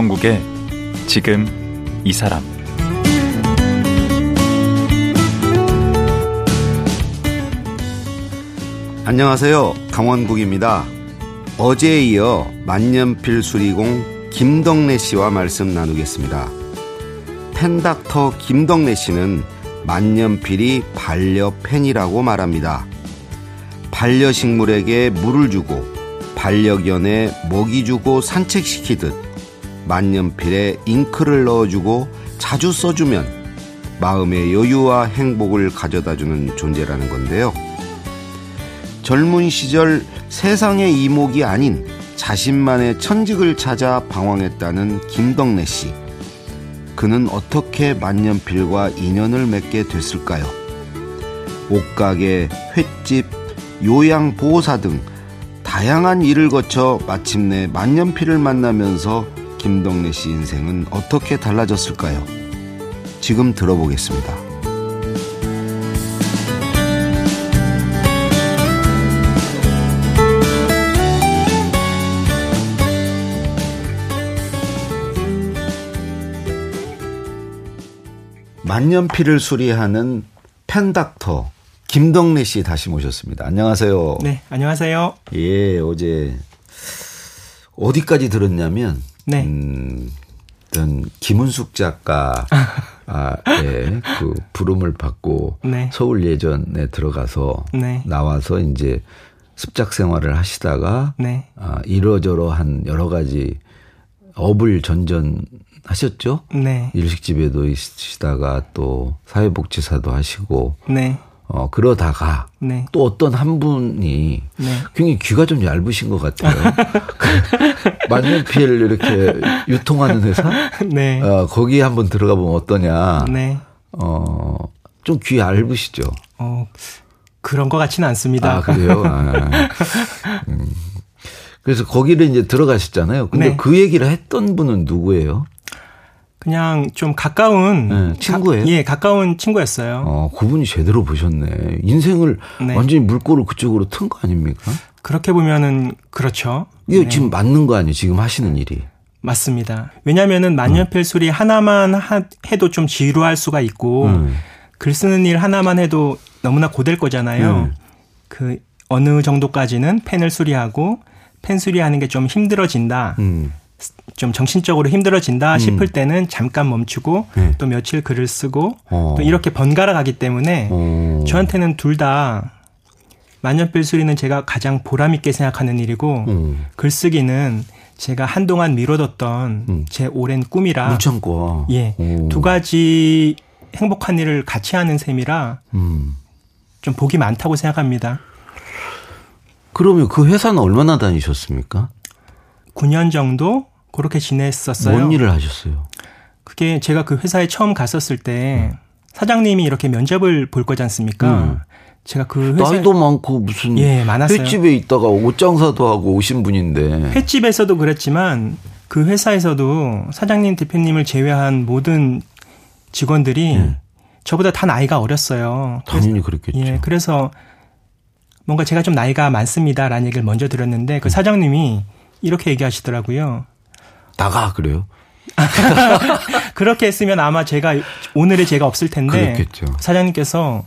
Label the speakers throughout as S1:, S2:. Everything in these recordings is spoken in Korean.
S1: 강원국의 지금 이 사람
S2: 안녕하세요. 강원국입니다. 어제에 이어 만년필 수리공 김덕래 씨와 말씀 나누겠습니다. 펜닥터 김덕래 씨는 만년필이 반려펜이라고 말합니다. 반려식물에게 물을 주고 반려견에 먹이 주고 산책시키듯 만년필에 잉크를 넣어주고 자주 써주면 마음의 여유와 행복을 가져다주는 존재라는 건데요. 젊은 시절 세상의 이목이 아닌 자신만의 천직을 찾아 방황했다는 김덕래 씨. 그는 어떻게 만년필과 인연을 맺게 됐을까요? 옷가게, 횟집, 요양보호사 등 다양한 일을 거쳐 마침내 만년필을 만나면서 김덕래 씨 인생은 어떻게 달라졌을까요? 지금 들어보겠습니다. 만년필을 수리하는 펜닥터 김덕래 씨 다시 모셨습니다. 안녕하세요.
S3: 네, 안녕하세요.
S2: 예, 어제 어디까지 들었냐면 네. 음, 어떤 김은숙 작가 아, 그 부름을 받고 네. 서울 예전에 들어가서 네. 나와서 이제 습작 생활을 하시다가 네. 아, 이러저러한 여러 가지 업을 전전 하셨죠? 네. 일식집에도 있으시다가 또 사회복지사도 하시고. 네. 어, 그러다가 네. 또 어떤 한 분이 네. 굉장히 귀가 좀 얇으신 것 같아요. 만년필 이렇게 유통하는 회사? 네. 어, 거기 한번 들어가 보면 어떠냐. 네. 어, 좀 귀 얇으시죠? 어,
S3: 그런 것 같지는 않습니다.
S2: 아, 그래요? 아, 음. 그래서 거기를 이제 들어가셨잖아요. 근데 네. 그 얘기를 했던 분은 누구예요?
S3: 그냥 좀 가까운
S2: 네, 친구예요?
S3: 가, 예, 가까운 친구였어요.
S2: 어, 그분이 제대로 보셨네. 인생을 네. 완전히 물꼬를 그쪽으로 튼 거 아닙니까?
S3: 그렇게 보면은 그렇죠.
S2: 이게 네. 지금 맞는 거 아니에요? 지금 하시는 일이.
S3: 맞습니다. 왜냐면은 만년필 음. 하나만 하, 해도 좀 지루할 수가 있고 음. 글 쓰는 일 하나만 해도 너무나 고될 거잖아요. 음. 그 어느 정도까지는 펜을 수리하고 펜 수리하는 게 좀 힘들어진다. 음. 좀 정신적으로 힘들어진다 음. 싶을 때는 잠깐 멈추고 네. 또 며칠 글을 쓰고 어. 또 이렇게 번갈아 가기 때문에 어. 저한테는 둘다 만년필 수리는 제가 가장 보람 있게 생각하는 일이고 음. 글쓰기는 제가 한동안 미뤄뒀던 음. 제 오랜 꿈이라
S2: 무참고
S3: 예. 오. 두 가지 행복한 일을 같이 하는 셈이라 음. 좀 복이 많다고 생각합니다.
S2: 그러면 그 회사는 얼마나 다니셨습니까?
S3: 9년 정도 그렇게 지냈었어요.
S2: 뭔 일을 하셨어요?
S3: 그게 제가 그 회사에 처음 갔었을 때 음. 사장님이 이렇게 면접을 볼 거지 않습니까? 음. 제가 그
S2: 회사 나이도 많고 무슨 예, 많았어요. 횟집에 있다가 옷 장사도 하고 오신 분인데
S3: 횟집에서도 그랬지만 그 회사에서도 사장님 대표님을 제외한 모든 직원들이 예. 저보다 다 나이가 어렸어요.
S2: 당연히 그랬겠죠.
S3: 예, 그래서 뭔가 제가 좀 나이가 많습니다라는 얘기를 먼저 들었는데 그 음. 사장님이 이렇게 얘기하시더라고요.
S2: 나가 그래요?
S3: 그렇게 했으면 아마 제가 오늘의 제가 없을 텐데 그렇겠죠. 사장님께서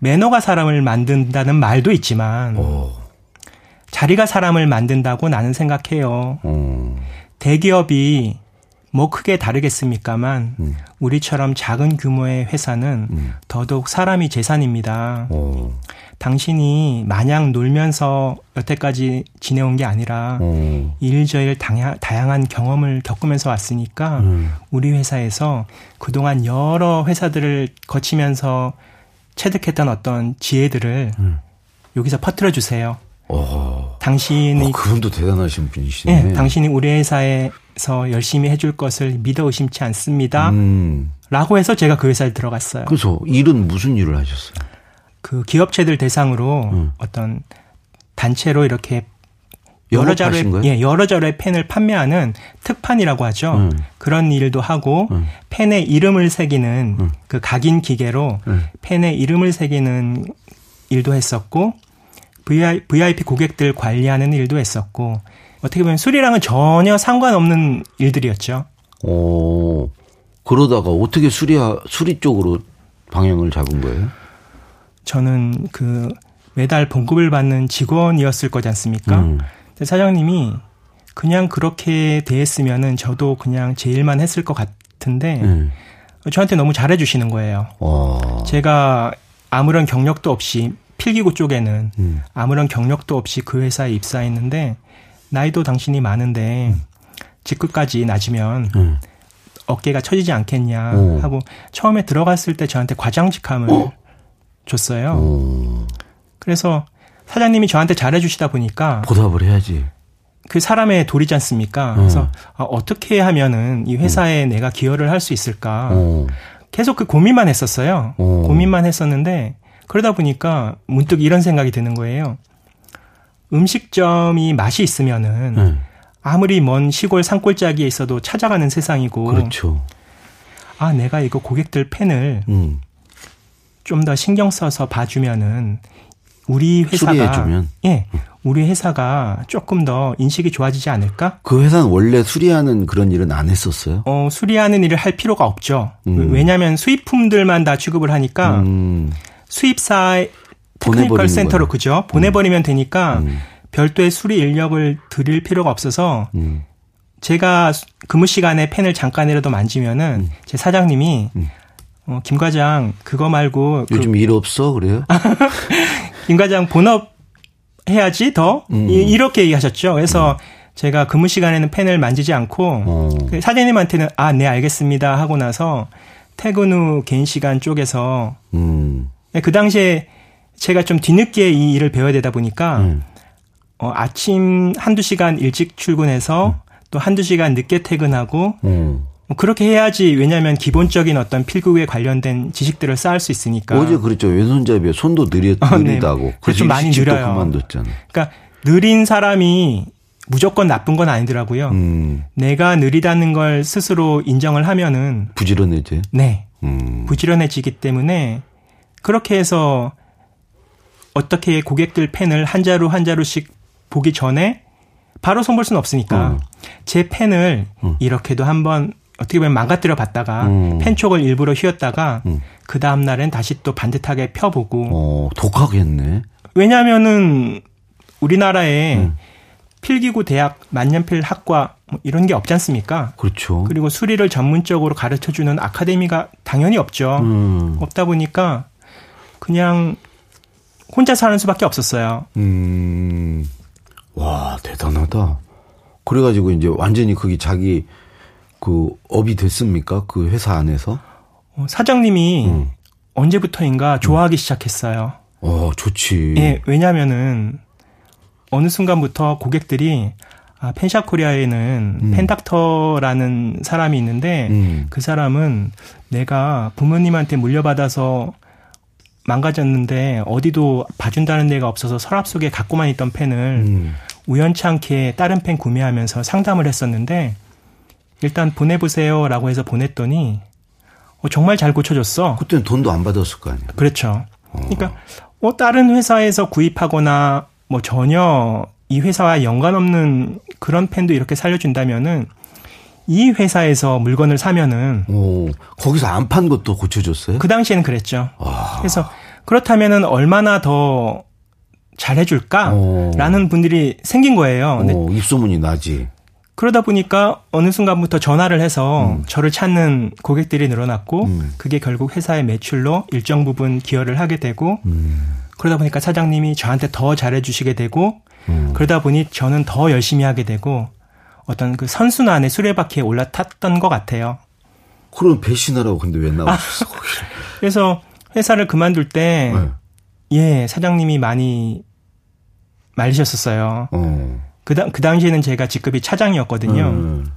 S3: 매너가 사람을 만든다는 말도 있지만 오. 자리가 사람을 만든다고 나는 생각해요. 오. 대기업이 뭐 크게 다르겠습니까만 음. 우리처럼 작은 규모의 회사는 음. 더더욱 사람이 재산입니다. 오. 당신이 마냥 놀면서 여태까지 지내온 게 아니라 오. 일저일 다양한 경험을 겪으면서 왔으니까 음. 우리 회사에서 그동안 여러 회사들을 거치면서 체득했던 어떤 지혜들을 음. 여기서 퍼뜨려 주세요. 오. 당신이
S2: 어, 그분도 대단하신 분이시네.
S3: 네, 당신이 우리 회사에서 열심히 해줄 것을 믿어 의심치 않습니다. 음. 라고 해서 제가 그 회사에 들어갔어요.
S2: 그래서 일은 무슨 일을 하셨어요?
S3: 그 기업체들 대상으로 음. 어떤 단체로 이렇게 여러 자료의 예, 여러 자료의 펜을 판매하는 특판이라고 하죠. 음. 그런 일도 하고 음. 펜에 이름을 새기는 음. 그 각인 기계로 음. 펜에 이름을 새기는 일도 했었고 VIP 고객들 관리하는 일도 했었고 어떻게 보면 술이랑은 전혀 상관없는 일들이었죠.
S2: 오, 그러다가 어떻게 수리, 수리 쪽으로 방향을 잡은 거예요?
S3: 저는 그 매달 봉급을 받는 직원이었을 거지 않습니까? 음. 사장님이 그냥 그렇게 대했으면은 저도 그냥 제 일만 했을 것 같은데 음. 저한테 너무 잘해주시는 거예요. 와. 제가 아무런 경력도 없이 필기구 쪽에는 음. 아무런 경력도 없이 그 회사에 입사했는데 나이도 당신이 많은데 음. 직급까지 낮으면 음. 어깨가 처지지 않겠냐 오. 하고 처음에 들어갔을 때 저한테 과장직함을 어? 줬어요. 오. 그래서 사장님이 저한테 잘해주시다 보니까
S2: 보답을 해야지.
S3: 그 사람의 돌이지 않습니까? 음. 그래서 아, 어떻게 하면은 이 회사에 음. 내가 기여를 할 수 있을까? 오. 계속 그 고민만 했었어요. 오. 고민만 했었는데 그러다 보니까 문득 이런 생각이 드는 거예요. 음식점이 맛이 있으면은 네. 아무리 먼 시골 산골짜기에 있어도 찾아가는 세상이고.
S2: 그렇죠.
S3: 아, 내가 이거 고객들 팬을 음. 좀 더 신경 써서 봐주면은 우리 회사가
S2: 수리해주면
S3: 예, 우리 회사가 조금 더 인식이 좋아지지 않을까?
S2: 그 회사는 원래 수리하는 그런 일은 안 했었어요?
S3: 어, 수리하는 일을 할 필요가 없죠. 음. 왜냐하면 수입품들만 다 취급을 하니까 음. 수입사 테크니컬 센터로 그죠? 보내버리면 음. 되니까 음. 별도의 수리 인력을 들일 필요가 없어서 음. 제가 근무 시간에 펜을 잠깐이라도 만지면은 음. 제 사장님이 어, 김 과장 그거 말고
S2: 그 요즘 그, 일 없어 그래요?
S3: 김 과장 본업 해야지 더 음. 이, 렇게 얘기하셨죠. 그래서 음. 제가 근무 시간에는 펜을 만지지 않고 어. 그 사장님한테는 아 네 알겠습니다 하고 나서 퇴근 후 개인 시간 쪽에서 음. 네, 그 당시에 제가 좀 뒤늦게 이 일을 배워야 되다 보니까 음. 어, 아침 한두 시간 일찍 출근해서 음. 또 한두 시간 늦게 퇴근하고 음. 뭐 그렇게 해야지 왜냐하면 기본적인 어떤 필구에 관련된 지식들을 쌓을 수 있으니까.
S2: 어제 그랬죠. 왼손잡이에 손도 느리, 느리다고. 어, 네.
S3: 그래서 좀 많이 느려요.
S2: 그만뒀잖아.
S3: 그러니까 느린 사람이 무조건 나쁜 건 아니더라고요. 음. 내가 느리다는 걸 스스로 인정을 하면은
S2: 부지런해지.
S3: 네. 음. 부지런해지기 때문에 그렇게 해서 어떻게 고객들 펜을 한 자루 한 자루씩 보기 전에 바로 손볼 수는 없으니까 음. 제 펜을 음. 이렇게도 한번 어떻게 보면 망가뜨려 봤다가 음. 펜촉을 일부러 휘었다가 음. 그 다음 날엔 다시 또 반듯하게 펴보고.
S2: 어, 독하겠네.
S3: 왜냐하면은 우리나라에 음. 필기구 대학 만년필 학과 뭐 이런 게 없지 않습니까?
S2: 그렇죠.
S3: 그리고 수리를 전문적으로 가르쳐 주는 아카데미가 당연히 없죠. 음. 없다 보니까 그냥 혼자 사는 수밖에 없었어요. 음.
S2: 와, 대단하다. 그래가지고 이제 완전히 거기 자기 그 업이 됐습니까? 그 회사 안에서?
S3: 어, 사장님이 음. 언제부터인가 좋아하기 음. 시작했어요.
S2: 어, 좋지.
S3: 예, 왜냐면은 어느 순간부터 고객들이 아, 펜샵 코리아에는 음. 펜닥터라는 사람이 있는데 음. 그 사람은 내가 부모님한테 물려받아서 망가졌는데 어디도 봐준다는 데가 없어서 서랍 속에 갖고만 있던 펜을 음. 우연찮게 다른 펜 구매하면서 상담을 했었는데 일단 보내보세요 라고 해서 보냈더니 어, 정말 잘 고쳐줬어.
S2: 그때는 돈도 안 받았을 거 아니에요.
S3: 그렇죠. 어. 그러니까 어, 다른 회사에서 구입하거나 뭐 전혀 이 회사와 연관없는 그런 펜도 이렇게 살려준다면은 이 회사에서 물건을 사면은
S2: 오, 거기서 안 판 것도 고쳐줬어요?
S3: 그 당시에는 그랬죠. 와. 그래서 그렇다면은 얼마나 더 잘해줄까라는 오. 분들이 생긴 거예요.
S2: 오, 입소문이 나지.
S3: 그러다 보니까 어느 순간부터 전화를 해서 음. 저를 찾는 고객들이 늘어났고 음. 그게 결국 회사의 매출로 일정 부분 기여를 하게 되고 음. 그러다 보니까 사장님이 저한테 더 잘해 주시게 되고 음. 그러다 보니 저는 더 열심히 하게 되고 어떤 그 선순환의 수레바퀴에 올라탔던 것 같아요.
S2: 그럼 배신하라고 근데 왜 나오셨어 아,
S3: 그래서 회사를 그만둘 때 네. 예, 사장님이 많이 말리셨었어요. 어. 그, 당, 그 당시에는 제가 직급이 차장이었거든요. 음.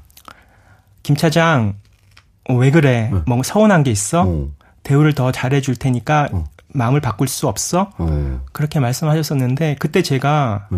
S3: 김 차장, 어, 왜 그래? 음. 뭐 서운한 게 있어? 음. 대우를 더 잘해줄 테니까 어. 마음을 바꿀 수 없어? 어. 그렇게 말씀하셨었는데, 그때 제가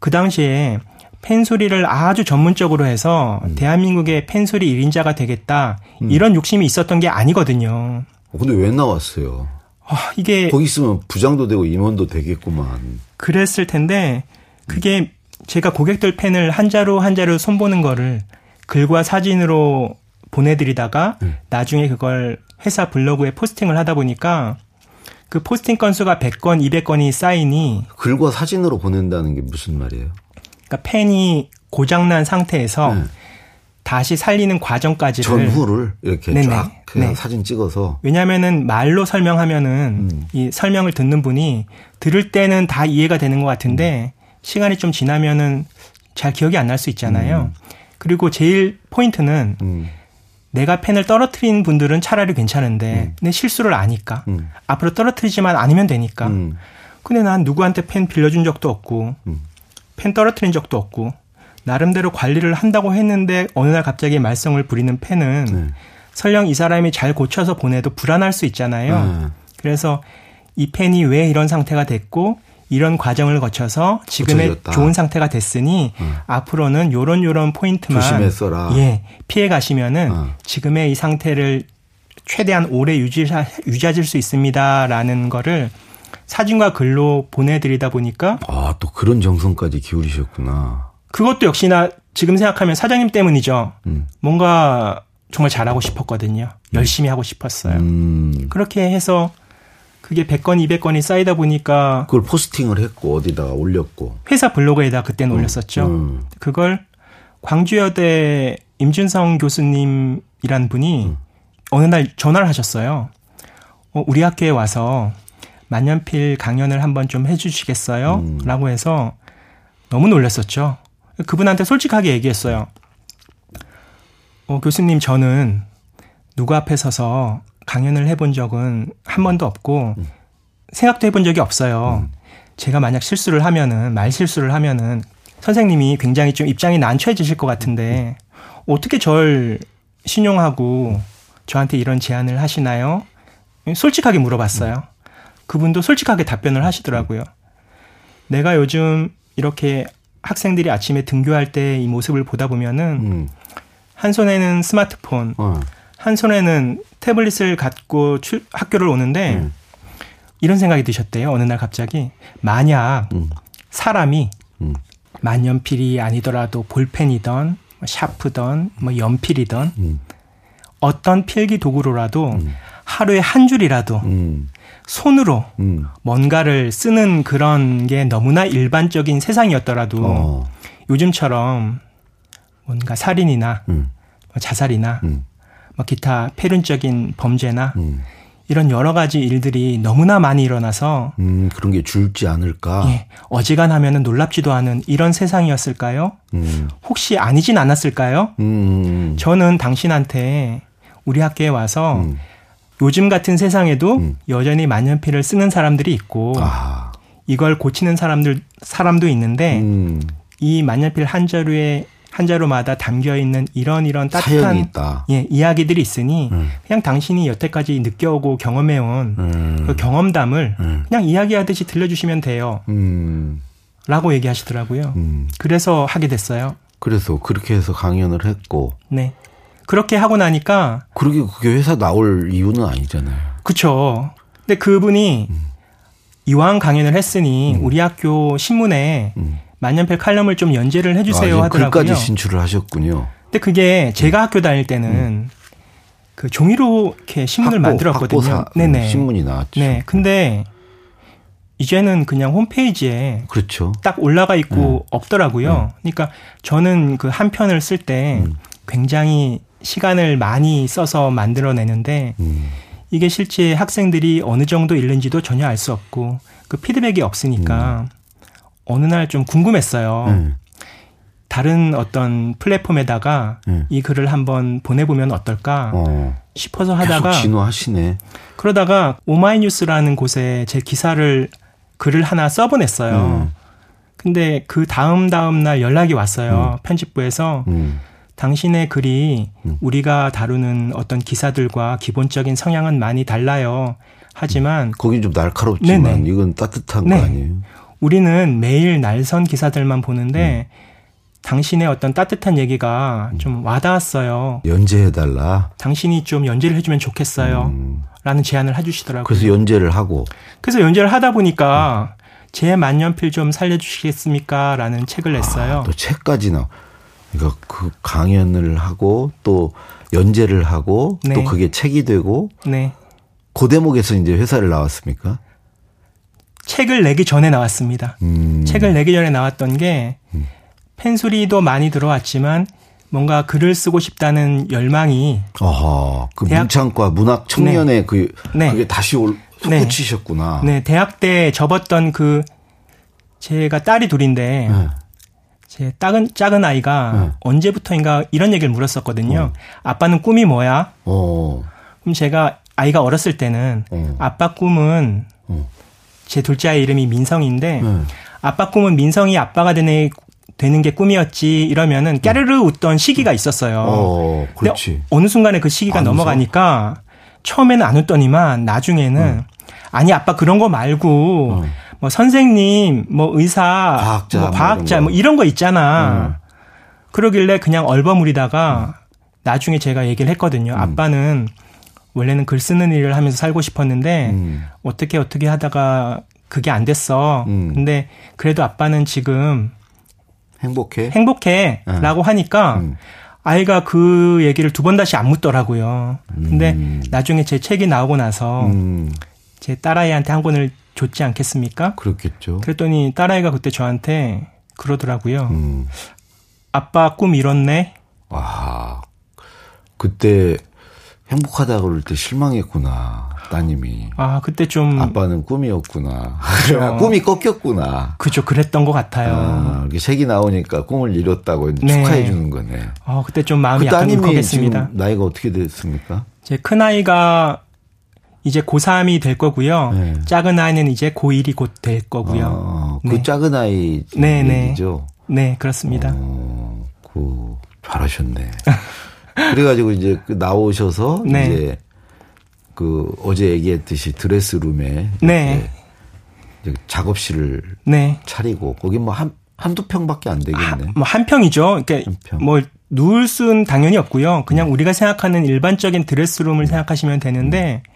S3: 그 당시에 펜소리를 아주 전문적으로 해서 음. 대한민국의 펜소리 1인자가 되겠다. 음. 이런 욕심이 있었던 게 아니거든요.
S2: 근데 왜 나왔어요?
S3: 아, 이게
S2: 거기 있으면 부장도 되고 임원도 되겠구만.
S3: 그랬을 텐데 그게 제가 고객들 펜을 한자로 한자로 손보는 거를 글과 사진으로 보내드리다가 음. 나중에 그걸 회사 블로그에 포스팅을 하다 보니까 그 포스팅 건수가 100건, 200건이 쌓이니
S2: 글과 사진으로 보낸다는 게 무슨 말이에요?
S3: 그러니까 펜이 고장난 상태에서 네. 다시 살리는 과정까지를
S2: 전후를 이렇게 네네. 쫙 그냥 네. 사진 찍어서
S3: 왜냐하면은 말로 설명하면은 음. 이 설명을 듣는 분이 들을 때는 다 이해가 되는 것 같은데 음. 시간이 좀 지나면은 잘 기억이 안 날 수 있잖아요. 음. 그리고 제일 포인트는 음. 내가 펜을 떨어뜨린 분들은 차라리 괜찮은데 음. 내 실수를 아니까 음. 앞으로 떨어뜨리지만 않으면 되니까. 근데 난 누구한테 펜 빌려준 적도 없고 펜 떨어뜨린 적도 없고 나름대로 관리를 한다고 했는데 어느 날 갑자기 말썽을 부리는 펜은 네. 설령 이 사람이 잘 고쳐서 보내도 불안할 수 있잖아요. 네. 그래서 이 펜이 왜 이런 상태가 됐고 이런 과정을 거쳐서 지금의 고쳐졌다. 좋은 상태가 됐으니 음. 앞으로는 요런 요런 포인트만
S2: 조심했어라.
S3: 예, 피해 가시면은 음. 지금의 이 상태를 최대한 오래 유지 유지하실 수 있습니다라는 거를 사진과 글로 보내드리다 보니까
S2: 아 또 그런 정성까지 기울이셨구나.
S3: 그것도 역시나 지금 생각하면 사장님 때문이죠. 음. 뭔가 정말 잘하고 싶었거든요. 열심히 하고 싶었어요. 음. 그렇게 해서 그게 100건, 200건이 쌓이다 보니까
S2: 그걸 포스팅을 했고 어디다가 올렸고
S3: 회사 블로그에다 그때는 음. 올렸었죠. 음. 그걸 광주여대 임준성 교수님이란 분이 음. 어느 날 전화를 하셨어요. 어, 우리 학교에 와서 만년필 강연을 한번 좀 해주시겠어요? 음. 라고 해서 너무 놀랐었죠. 그분한테 솔직하게 얘기했어요. 어, 교수님, 저는 누구 앞에 서서 강연을 해본 적은 한 번도 없고, 음. 생각도 해본 적이 없어요. 음. 제가 만약 실수를 하면은, 말 실수를 하면은, 선생님이 굉장히 좀 입장이 난처해지실 것 같은데, 어떻게 절 신용하고 저한테 이런 제안을 하시나요? 솔직하게 물어봤어요. 그분도 솔직하게 답변을 하시더라고요. 내가 요즘 이렇게 학생들이 아침에 등교할 때 이 모습을 보다 보면은 음. 한 손에는 스마트폰, 어. 한 손에는 태블릿을 갖고 출, 학교를 오는데 음. 이런 생각이 드셨대요. 어느 날 갑자기 만약 음. 사람이 음. 만년필이 아니더라도 볼펜이던 뭐 샤프던 뭐 연필이던 음. 어떤 필기 도구로라도 음. 하루에 한 줄이라도 손으로 음. 뭔가를 쓰는 그런 게 너무나 일반적인 세상이었더라도 어. 요즘처럼 뭔가 살인이나 음. 뭐 자살이나 음. 뭐 기타 폐륜적인 범죄나 음. 이런 여러 가지 일들이 너무나 많이 일어나서
S2: 음, 그런 게 줄지 않을까? 예,
S3: 어지간하면은 놀랍지도 않은 이런 세상이었을까요? 음. 혹시 아니진 않았을까요? 저는 당신한테 우리 학교에 와서 요즘 같은 세상에도 음. 여전히 만년필을 쓰는 사람들이 있고 아. 이걸 고치는 사람들 사람도 있는데 음. 이 만년필 한 자루에 한 자루마다 담겨 있는 이런 이런 따뜻한 예, 이야기들이 있으니 음. 그냥 당신이 여태까지 느껴오고 경험해온 음. 그 경험담을 음. 그냥 이야기하듯이 들려주시면 돼요. 음. 라고 얘기하시더라고요. 그래서 하게 됐어요.
S2: 그래서 그렇게 해서 강연을 했고.
S3: 네. 그렇게 하고 나니까
S2: 그러게 그게 회사 나올 이유는 아니잖아요.
S3: 그렇죠. 근데 그분이 음. 이왕 강연을 했으니 음. 우리 학교 신문에 음. 만년필 칼럼을 좀 연재를 해주세요 아, 하더라고요.
S2: 글까지 진출을 하셨군요.
S3: 근데 그게 제가 학교 다닐 때는 음. 그 종이로 이렇게 신문을 학보, 만들었거든요. 학보사,
S2: 네네. 신문이 나왔죠.
S3: 네. 근데 이제는 그냥 홈페이지에
S2: 그렇죠.
S3: 딱 올라가 있고 음. 없더라고요. 음. 그러니까 저는 그 한 편을 쓸 때 굉장히 시간을 많이 써서 만들어내는데 음. 이게 실제 학생들이 어느 정도 읽는지도 전혀 알 수 없고 그 피드백이 없으니까 음. 어느 날 좀 궁금했어요. 음. 다른 어떤 플랫폼에다가 음. 이 글을 한번 보내보면 어떨까 어. 싶어서 하다가
S2: 진화하시네.
S3: 그러다가 오마이뉴스라는 곳에 제 기사를 글을 하나 써보냈어요. 음. 근데 그 다음 다음 날 연락이 왔어요. 음. 편집부에서 당신의 글이 음. 우리가 다루는 어떤 기사들과 기본적인 성향은 많이 달라요. 하지만
S2: 거긴 좀 날카롭지만 네네. 이건 따뜻한 네. 거 아니에요?
S3: 우리는 매일 날선 기사들만 보는데 음. 당신의 어떤 따뜻한 얘기가 음. 좀 와닿았어요.
S2: 연재해달라.
S3: 당신이 좀 연재를 해주면 좋겠어요. 음. 라는 제안을 해주시더라고요.
S2: 그래서 연재를 하고.
S3: 그래서 연재를 하다 보니까 음. 제 만년필 좀 살려주시겠습니까? 라는 책을 냈어요.
S2: 아, 또 책까지 나. 그러니까 그 강연을 하고 또 연재를 하고 네. 또 그게 책이 되고 네. 그 대목에서 이제 회사를 나왔습니까?
S3: 책을 내기 전에 나왔습니다. 음. 책을 내기 전에 나왔던 게 음. 펜소리도 많이 들어왔지만 뭔가 글을 쓰고 싶다는 열망이
S2: 아하, 그 대학, 문창과 문학 청년의 네. 그 네. 그게 다시 올 솟구치셨구나.
S3: 네. 네, 대학 때 접었던 그 제가 딸이 둘인데 네. 제 작은 작은 아이가 네. 언제부터인가 이런 얘기를 물었었거든요. 어. 아빠는 꿈이 뭐야? 어. 그럼 제가 아이가 어렸을 때는 어. 아빠 꿈은 어. 제 둘째 아이 이름이 민성인데 네. 아빠 꿈은 민성이 아빠가 되는 되는 게 꿈이었지 이러면은 깨르르 웃던 시기가 있었어요. 어, 그렇지. 어느 순간에 그 시기가 넘어가니까 처음에는 안 웃더니만 나중에는 음. 아니 아빠 그런 거 말고 음. 뭐 선생님, 뭐 의사, 과학자, 뭐, 과학자 뭐, 뭐 이런 거 있잖아. 음. 그러길래 그냥 얼버무리다가 음. 나중에 제가 얘기를 했거든요. 음. 아빠는 원래는 글 쓰는 일을 하면서 살고 싶었는데 음. 어떻게 어떻게 하다가 그게 안 됐어. 음. 근데 그래도 아빠는 지금
S2: 행복해.
S3: 행복해라고 네. 하니까 음. 아이가 그 얘기를 두 번 다시 안 묻더라고요. 근데 음. 나중에 제 책이 나오고 나서 음. 제 딸아이한테 한 권을 줬지 않겠습니까?
S2: 그렇겠죠.
S3: 그랬더니 딸아이가 그때 저한테 그러더라고요. 음. 아빠 꿈 이뤘네.
S2: 와, 그때 행복하다 그럴 때 실망했구나. 따님이.
S3: 아, 그때 좀.
S2: 아빠는 꿈이었구나. 그렇죠. 꿈이 꺾였구나.
S3: 그죠. 그랬던 것 같아요. 아,
S2: 이렇게 색이 나오니까 꿈을 이뤘다고 네. 축하해 주는 거네.
S3: 아, 그때 좀 마음이 그 약간 울컥했습니다.
S2: 나이가 어떻게 됐습니까?
S3: 제 큰아이가 이제 고3이 될 거고요. 네. 작은 아이는 이제 고1이 곧 될 거고요.
S2: 아, 그 네. 작은 아이 네, 네. 얘기죠?
S3: 네, 그렇습니다.
S2: 어, 그 잘하셨네. 그래가지고 이제 그 나오셔서 네. 이제 그 어제 얘기했듯이 드레스룸에 네. 작업실을 네. 차리고 거기 뭐 한 한두 평밖에 안 되겠네.
S3: 뭐한 평이죠. 그러니까 한 평. 뭐 누울 수는 당연히 없고요. 그냥 음. 우리가 생각하는 일반적인 드레스룸을 음. 생각하시면 되는데 음.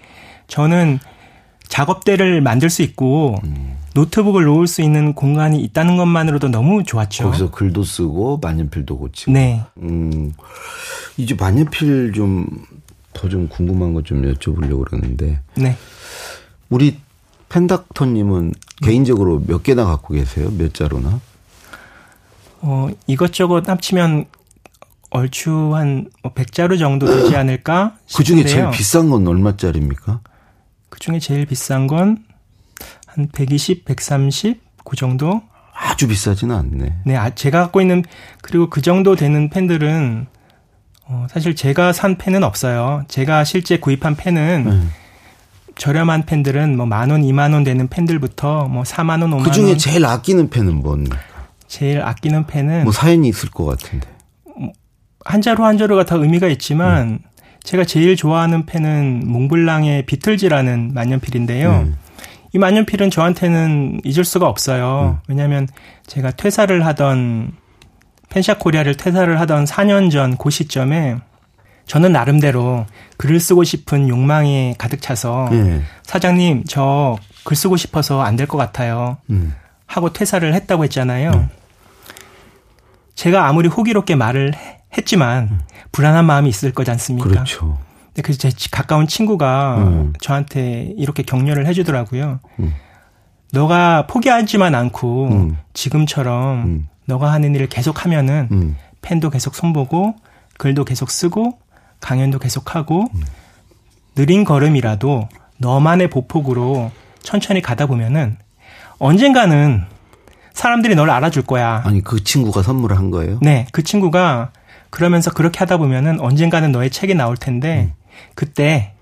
S3: 저는 작업대를 만들 수 있고 음. 노트북을 놓을 수 있는 공간이 있다는 것만으로도 너무 좋았죠.
S2: 거기서 글도 쓰고 만년필도 고치고. 네. 음. 이제 만년필 좀 더 좀 궁금한 것 좀 여쭤보려고 그러는데. 네. 우리 펜닥터님은 개인적으로 몇 개나 갖고 계세요? 몇 자로나?
S3: 어, 이것저것 합치면 얼추 한 100자루 뭐 정도 되지 않을까?
S2: 그 중에 제일 비싼 건 얼마짜리입니까?
S3: 그 중에 제일 비싼 건 한 120, 130, 그 정도?
S2: 아주 비싸지는 않네.
S3: 네, 아, 제가 갖고 있는, 그리고 그 정도 되는 펜들은, 어, 사실 제가 산 펜은 없어요. 제가 실제 구입한 펜은, 음. 저렴한 펜들은 뭐 만 원, 이만 원 되는 펜들부터 뭐 4만 원, 5만 원.
S2: 그 중에 제일 아끼는 펜은 뭔?
S3: 제일 아끼는 펜은
S2: 뭐 사연이 있을 것 같은데.
S3: 한자로 한자로가 다 의미가 있지만 음. 제가 제일 좋아하는 펜은 몽블랑의 비틀즈라는 만년필인데요. 음. 이 만년필은 저한테는 잊을 수가 없어요. 음. 왜냐하면 제가 퇴사를 하던 펜샵 코리아를 퇴사를 하던 4년 전 그 시점에 저는 나름대로 글을 쓰고 싶은 욕망이 가득 차서 네. 사장님 저 글 쓰고 싶어서 안 될 것 같아요. 음. 하고 퇴사를 했다고 했잖아요. 음. 제가 아무리 호기롭게 말을 했지만 음. 불안한 마음이 있을 거지 않습니까?
S2: 그렇죠.
S3: 근데 그 제 가까운 친구가 음. 저한테 이렇게 격려를 해주더라고요. 음. 너가 포기하지만 않고 음. 지금처럼 음. 너가 하는 일을 계속 하면은 음. 펜도 계속 손보고 글도 계속 쓰고 강연도 계속 하고 느린 걸음이라도 너만의 보폭으로 천천히 가다 보면은 언젠가는 사람들이 널 알아줄 거야.
S2: 아니 그 친구가 선물을 한 거예요?
S3: 네, 그 친구가 그러면서 그렇게 하다 보면은 언젠가는 너의 책이 나올 텐데 음. 그때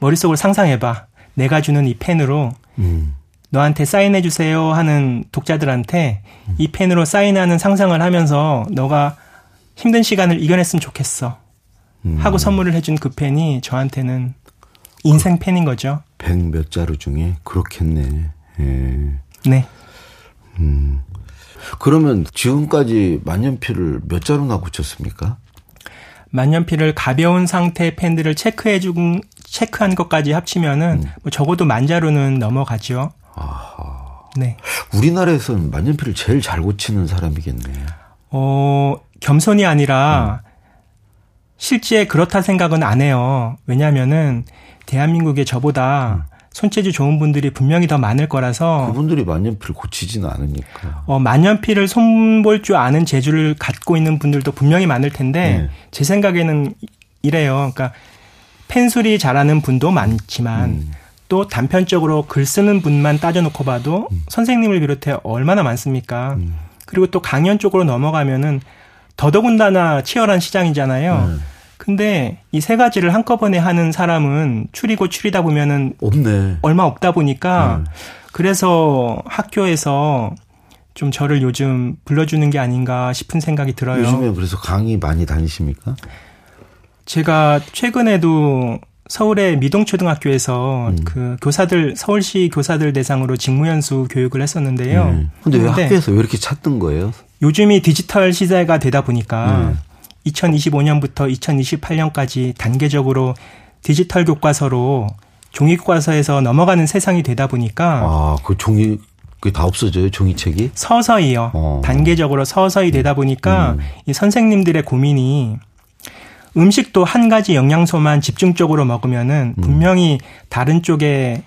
S3: 머릿속을 상상해봐. 내가 주는 이 펜으로 음. 너한테 사인해 주세요 하는 독자들한테 음. 이 펜으로 사인하는 상상을 하면서 너가 힘든 시간을 이겨냈으면 좋겠어. 음. 하고 선물을 해준 그 펜이 저한테는 인생 펜인 거죠.
S2: 백몇 자루 중에 그렇겠네. 예.
S3: 네.
S2: 음. 그러면 지금까지 만년필을 몇 자루나 고쳤습니까?
S3: 만년필을 가벼운 상태의 펜들을 체크해 준 체크한 것까지 합치면은 음. 뭐 적어도 만 자루는 넘어가죠. 아하.
S2: 네. 우리나라에서는 만년필을 제일 잘 고치는 사람이겠네.
S3: 어, 겸손이 아니라 음. 실제 그렇다 생각은 안 해요. 왜냐하면은 대한민국에 저보다 음. 손재주 좋은 분들이 분명히 더 많을 거라서
S2: 그분들이 만년필을 고치지는 않으니까.
S3: 어, 만년필을 손볼 줄 아는 재주를 갖고 있는 분들도 분명히 많을 텐데 네. 제 생각에는 이래요. 그러니까 펜술이 잘하는 분도 많지만 음. 또 단편적으로 글 쓰는 분만 따져놓고 봐도 음. 선생님을 비롯해 얼마나 많습니까? 음. 그리고 또 강연 쪽으로 넘어가면은 더더군다나 치열한 시장이잖아요. 네. 근데 이 세 가지를 한꺼번에 하는 사람은 추리고 추리다 보면은
S2: 없네.
S3: 얼마 없다 보니까 네. 그래서 학교에서 좀 저를 요즘 불러주는 게 아닌가 싶은 생각이 들어요.
S2: 요즘에 그래서 강의 많이 다니십니까?
S3: 제가 최근에도 서울의 미동초등학교에서 음. 그 교사들 서울시 교사들 대상으로 직무연수 교육을 했었는데요.
S2: 음. 근데 왜 학교에서 왜 이렇게 찾던 거예요?
S3: 요즘이 디지털 시대가 되다 보니까 음. 2025년부터 2028년까지 단계적으로 디지털 교과서로 종이 교과서에서 넘어가는 세상이 되다 보니까
S2: 아, 그 종이 그게 다 없어져요, 종이책이?
S3: 서서히요. 어. 단계적으로 서서히 되다 보니까 음. 이 선생님들의 고민이 음식도 한 가지 영양소만 집중적으로 먹으면은 음. 분명히 다른 쪽에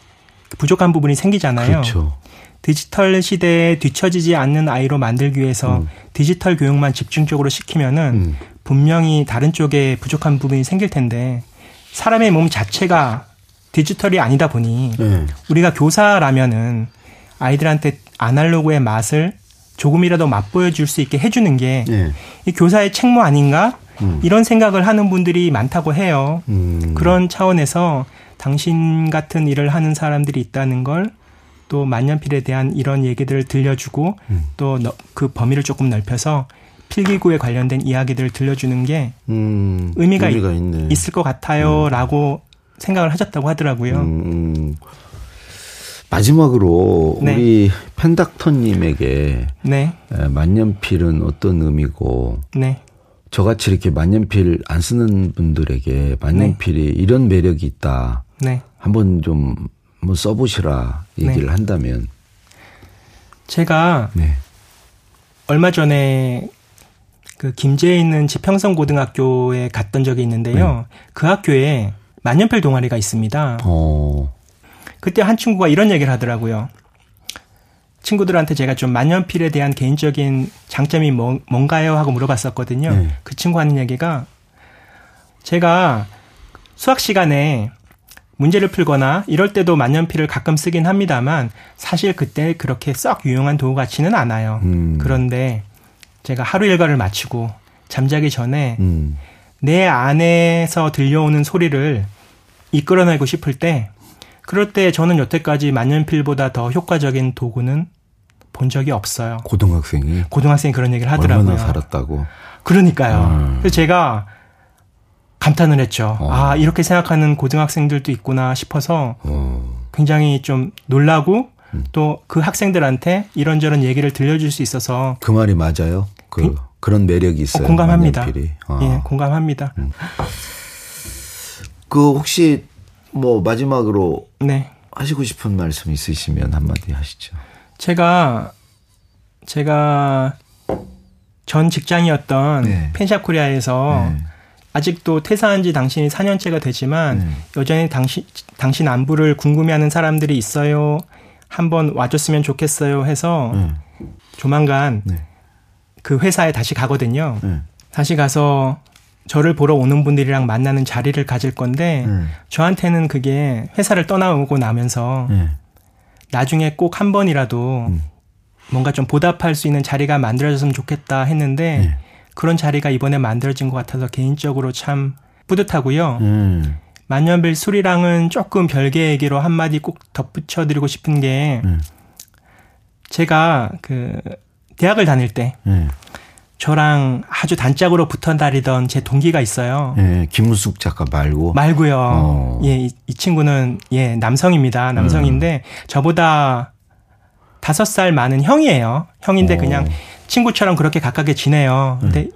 S3: 부족한 부분이 생기잖아요.
S2: 그렇죠.
S3: 디지털 시대에 뒤처지지 않는 아이로 만들기 위해서 음. 디지털 교육만 집중적으로 시키면은 음. 분명히 다른 쪽에 부족한 부분이 생길 텐데 사람의 몸 자체가 디지털이 아니다 보니 네. 우리가 교사라면은 아이들한테 아날로그의 맛을 조금이라도 맛보여 줄 수 있게 해주는 게이 네. 교사의 책무 아닌가 음. 이런 생각을 하는 분들이 많다고 해요. 음. 그런 차원에서 당신 같은 일을 하는 사람들이 있다는 걸 또 만년필에 대한 이런 얘기들을 들려주고 음. 또그 범위를 조금 넓혀서 필기구에 관련된 이야기들을 들려주는 게 음, 의미가, 의미가 있, 있을 것 같아요라고 음. 생각을 하셨다고 하더라고요. 음, 음.
S2: 마지막으로 네. 우리 펜닥터님에게 네. 만년필은 어떤 의미고 네. 저같이 이렇게 만년필 안 쓰는 분들에게 만년필이 네. 이런 매력이 있다. 네. 한번 좀 한번 써보시라 얘기를 네. 한다면
S3: 제가 얼마 전에 그 김제에 있는 지평선 고등학교에 갔던 적이 있는데요. 네. 그 학교에 만년필 동아리가 있습니다. 어. 그때 한 친구가 이런 얘기를 하더라고요. 친구들한테 제가 좀 만년필에 대한 개인적인 장점이 뭐, 뭔가요? 하고 물어봤었거든요. 네. 그 친구 하는 얘기가 제가 수학 시간에 문제를 풀거나 이럴 때도 만년필을 가끔 쓰긴 합니다만 사실 그때 그렇게 썩 유용한 도구 같지는 않아요. 음. 그런데 제가 하루 일과를 마치고 잠자기 전에 음. 내 안에서 들려오는 소리를 이끌어내고 싶을 때 그럴 때 저는 여태까지 만년필보다 더 효과적인 도구는 본 적이 없어요.
S2: 고등학생이?
S3: 고등학생이 그런 얘기를 하더라고요.
S2: 얼마나 살았다고?
S3: 그러니까요. 음. 그래서 제가 감탄을 했죠. 어. 아, 이렇게 생각하는 고등학생들도 있구나 싶어서 어. 굉장히 좀 놀라고 음. 또그 학생들한테 이런저런 얘기를 들려줄 수 있어서
S2: 그 말이 맞아요. 그, 그 그런 매력이 있어요.
S3: 어, 공감합니다. 아. 예, 공감합니다. 음.
S2: 그 혹시 뭐 마지막으로 네. 하시고 싶은 말씀 있으시면 한마디 하시죠.
S3: 제가 제가 전 직장이었던 네. 펜샵 코리아에서 네. 아직도 퇴사한 지 당신이 4년째가 되지만 네. 여전히 당신 당신 안부를 궁금해하는 사람들이 있어요. 한번 와줬으면 좋겠어요 해서 네. 조만간 네. 그 회사에 다시 가거든요. 네. 다시 가서 저를 보러 오는 분들이랑 만나는 자리를 가질 건데 네. 저한테는 그게 회사를 떠나오고 나면서 네. 나중에 꼭 한 번이라도 음. 뭔가 좀 보답할 수 있는 자리가 만들어졌으면 좋겠다 했는데 네. 그런 자리가 이번에 만들어진 것 같아서 개인적으로 참 뿌듯하고요. 음. 만년필 술이랑은 조금 별개 얘기로 한마디 꼭 덧붙여 드리고 싶은 게 음. 제가 그 대학을 다닐 때 네. 저랑 아주 단짝으로 붙어 다니던 제 동기가 있어요.
S2: 예, 김무숙 작가 말고
S3: 말고요. 어. 예, 이, 이, 친구는 예 남성입니다. 남성인데 음. 저보다 다섯 살 많은 형이에요. 형인데 어. 그냥 친구처럼 그렇게 가깝게 지내요. 근데 음.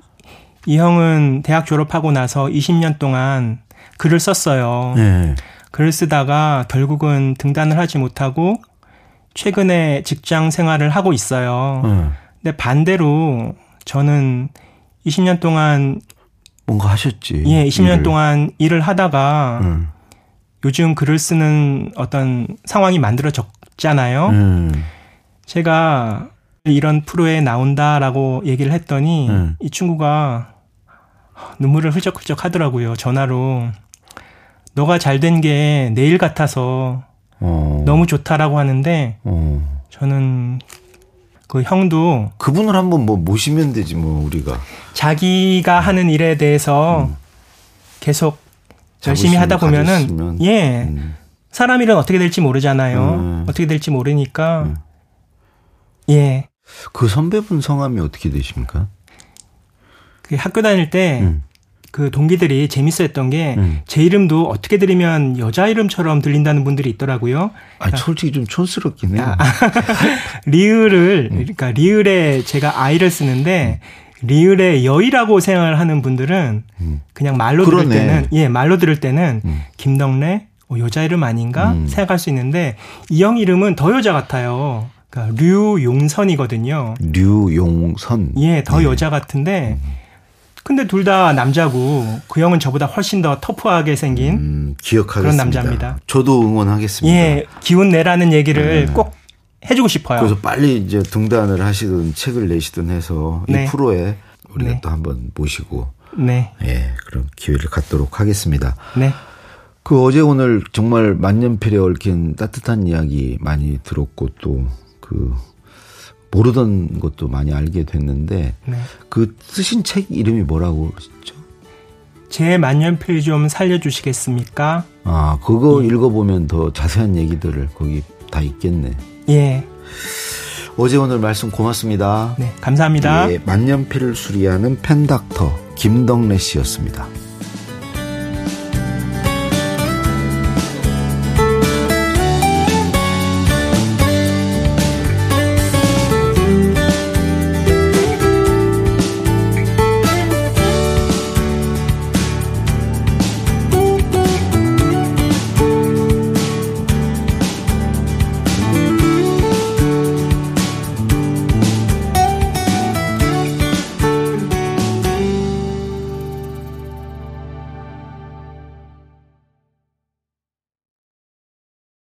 S3: 이 형은 대학 졸업하고 나서 20년 동안 글을 썼어요. 네. 글을 쓰다가 결국은 등단을 하지 못하고 최근에 직장 생활을 하고 있어요. 음. 근데 반대로 저는 20년 동안
S2: 뭔가 하셨지.
S3: 예, 20년 일을. 동안 일을 하다가 음. 요즘 글을 쓰는 어떤 상황이 만들어졌잖아요. 음. 제가 이런 프로에 나온다라고 얘기를 했더니 음. 이 친구가 눈물을 흘쩍흘쩍 하더라고요. 전화로. 너가 잘 된 게 내일 같아서 어. 너무 좋다라고 하는데 어. 저는 그 형도
S2: 그분을 한번 뭐 모시면 되지 뭐 우리가
S3: 자기가 하는 일에 대해서 음. 계속 열심히 하다 보면은 가졌으면. 예 음. 사람 일은 어떻게 될지 모르잖아요. 음. 어떻게 될지 모르니까 음. 예.
S2: 그 선배분 성함이 어떻게 되십니까?
S3: 그 학교 다닐 때 음. 그 동기들이 재밌어 했던 게제 음. 이름도 어떻게 들으면 여자 이름처럼 들린다는 분들이 있더라고요.
S2: 아, 그러니까 솔직히 좀 촌스럽긴 해요. 아,
S3: 리을을 음. 그러니까 리을에 제가 아이를 쓰는데 리을의 여이라고 생각을 하는 분들은 음. 그냥 말로 그러네. 들을 때는 예, 말로 들을 때는 음. 김덕래 어, 여자 이름 아닌가 음. 생각할 수 있는데 이형 이름은 더 여자 같아요. 그러니까 류용선이거든요.
S2: 류용선.
S3: 예, 더 네. 여자 같은데 음. 근데 둘 다 남자고 그 형은 저보다 훨씬 더 터프하게 생긴 음. 그런 남자입니다.
S2: 저도 응원하겠습니다.
S3: 예, 기운 내라는 얘기를 네. 꼭 해주고 싶어요.
S2: 그래서 빨리 이제 등단을 하시든 책을 내시든 해서 네. 이 프로에 우리가 네. 또 한번 모시고 네. 예, 그런 기회를 갖도록 하겠습니다. 네. 그 어제 오늘 정말 만년필에 얽힌 따뜻한 이야기 많이 들었고 또그 모르던 것도 많이 알게 됐는데 네. 그 쓰신 책 이름이 뭐라고 그러셨죠?
S3: 제 만년필 좀 살려주시겠습니까?
S2: 아 그거 예. 읽어보면 더 자세한 얘기들을 거기 다 있겠네.
S3: 예.
S2: 어제 오늘 말씀 고맙습니다.
S3: 네, 감사합니다.
S2: 예, 만년필을 수리하는 펜닥터 김덕래 씨였습니다.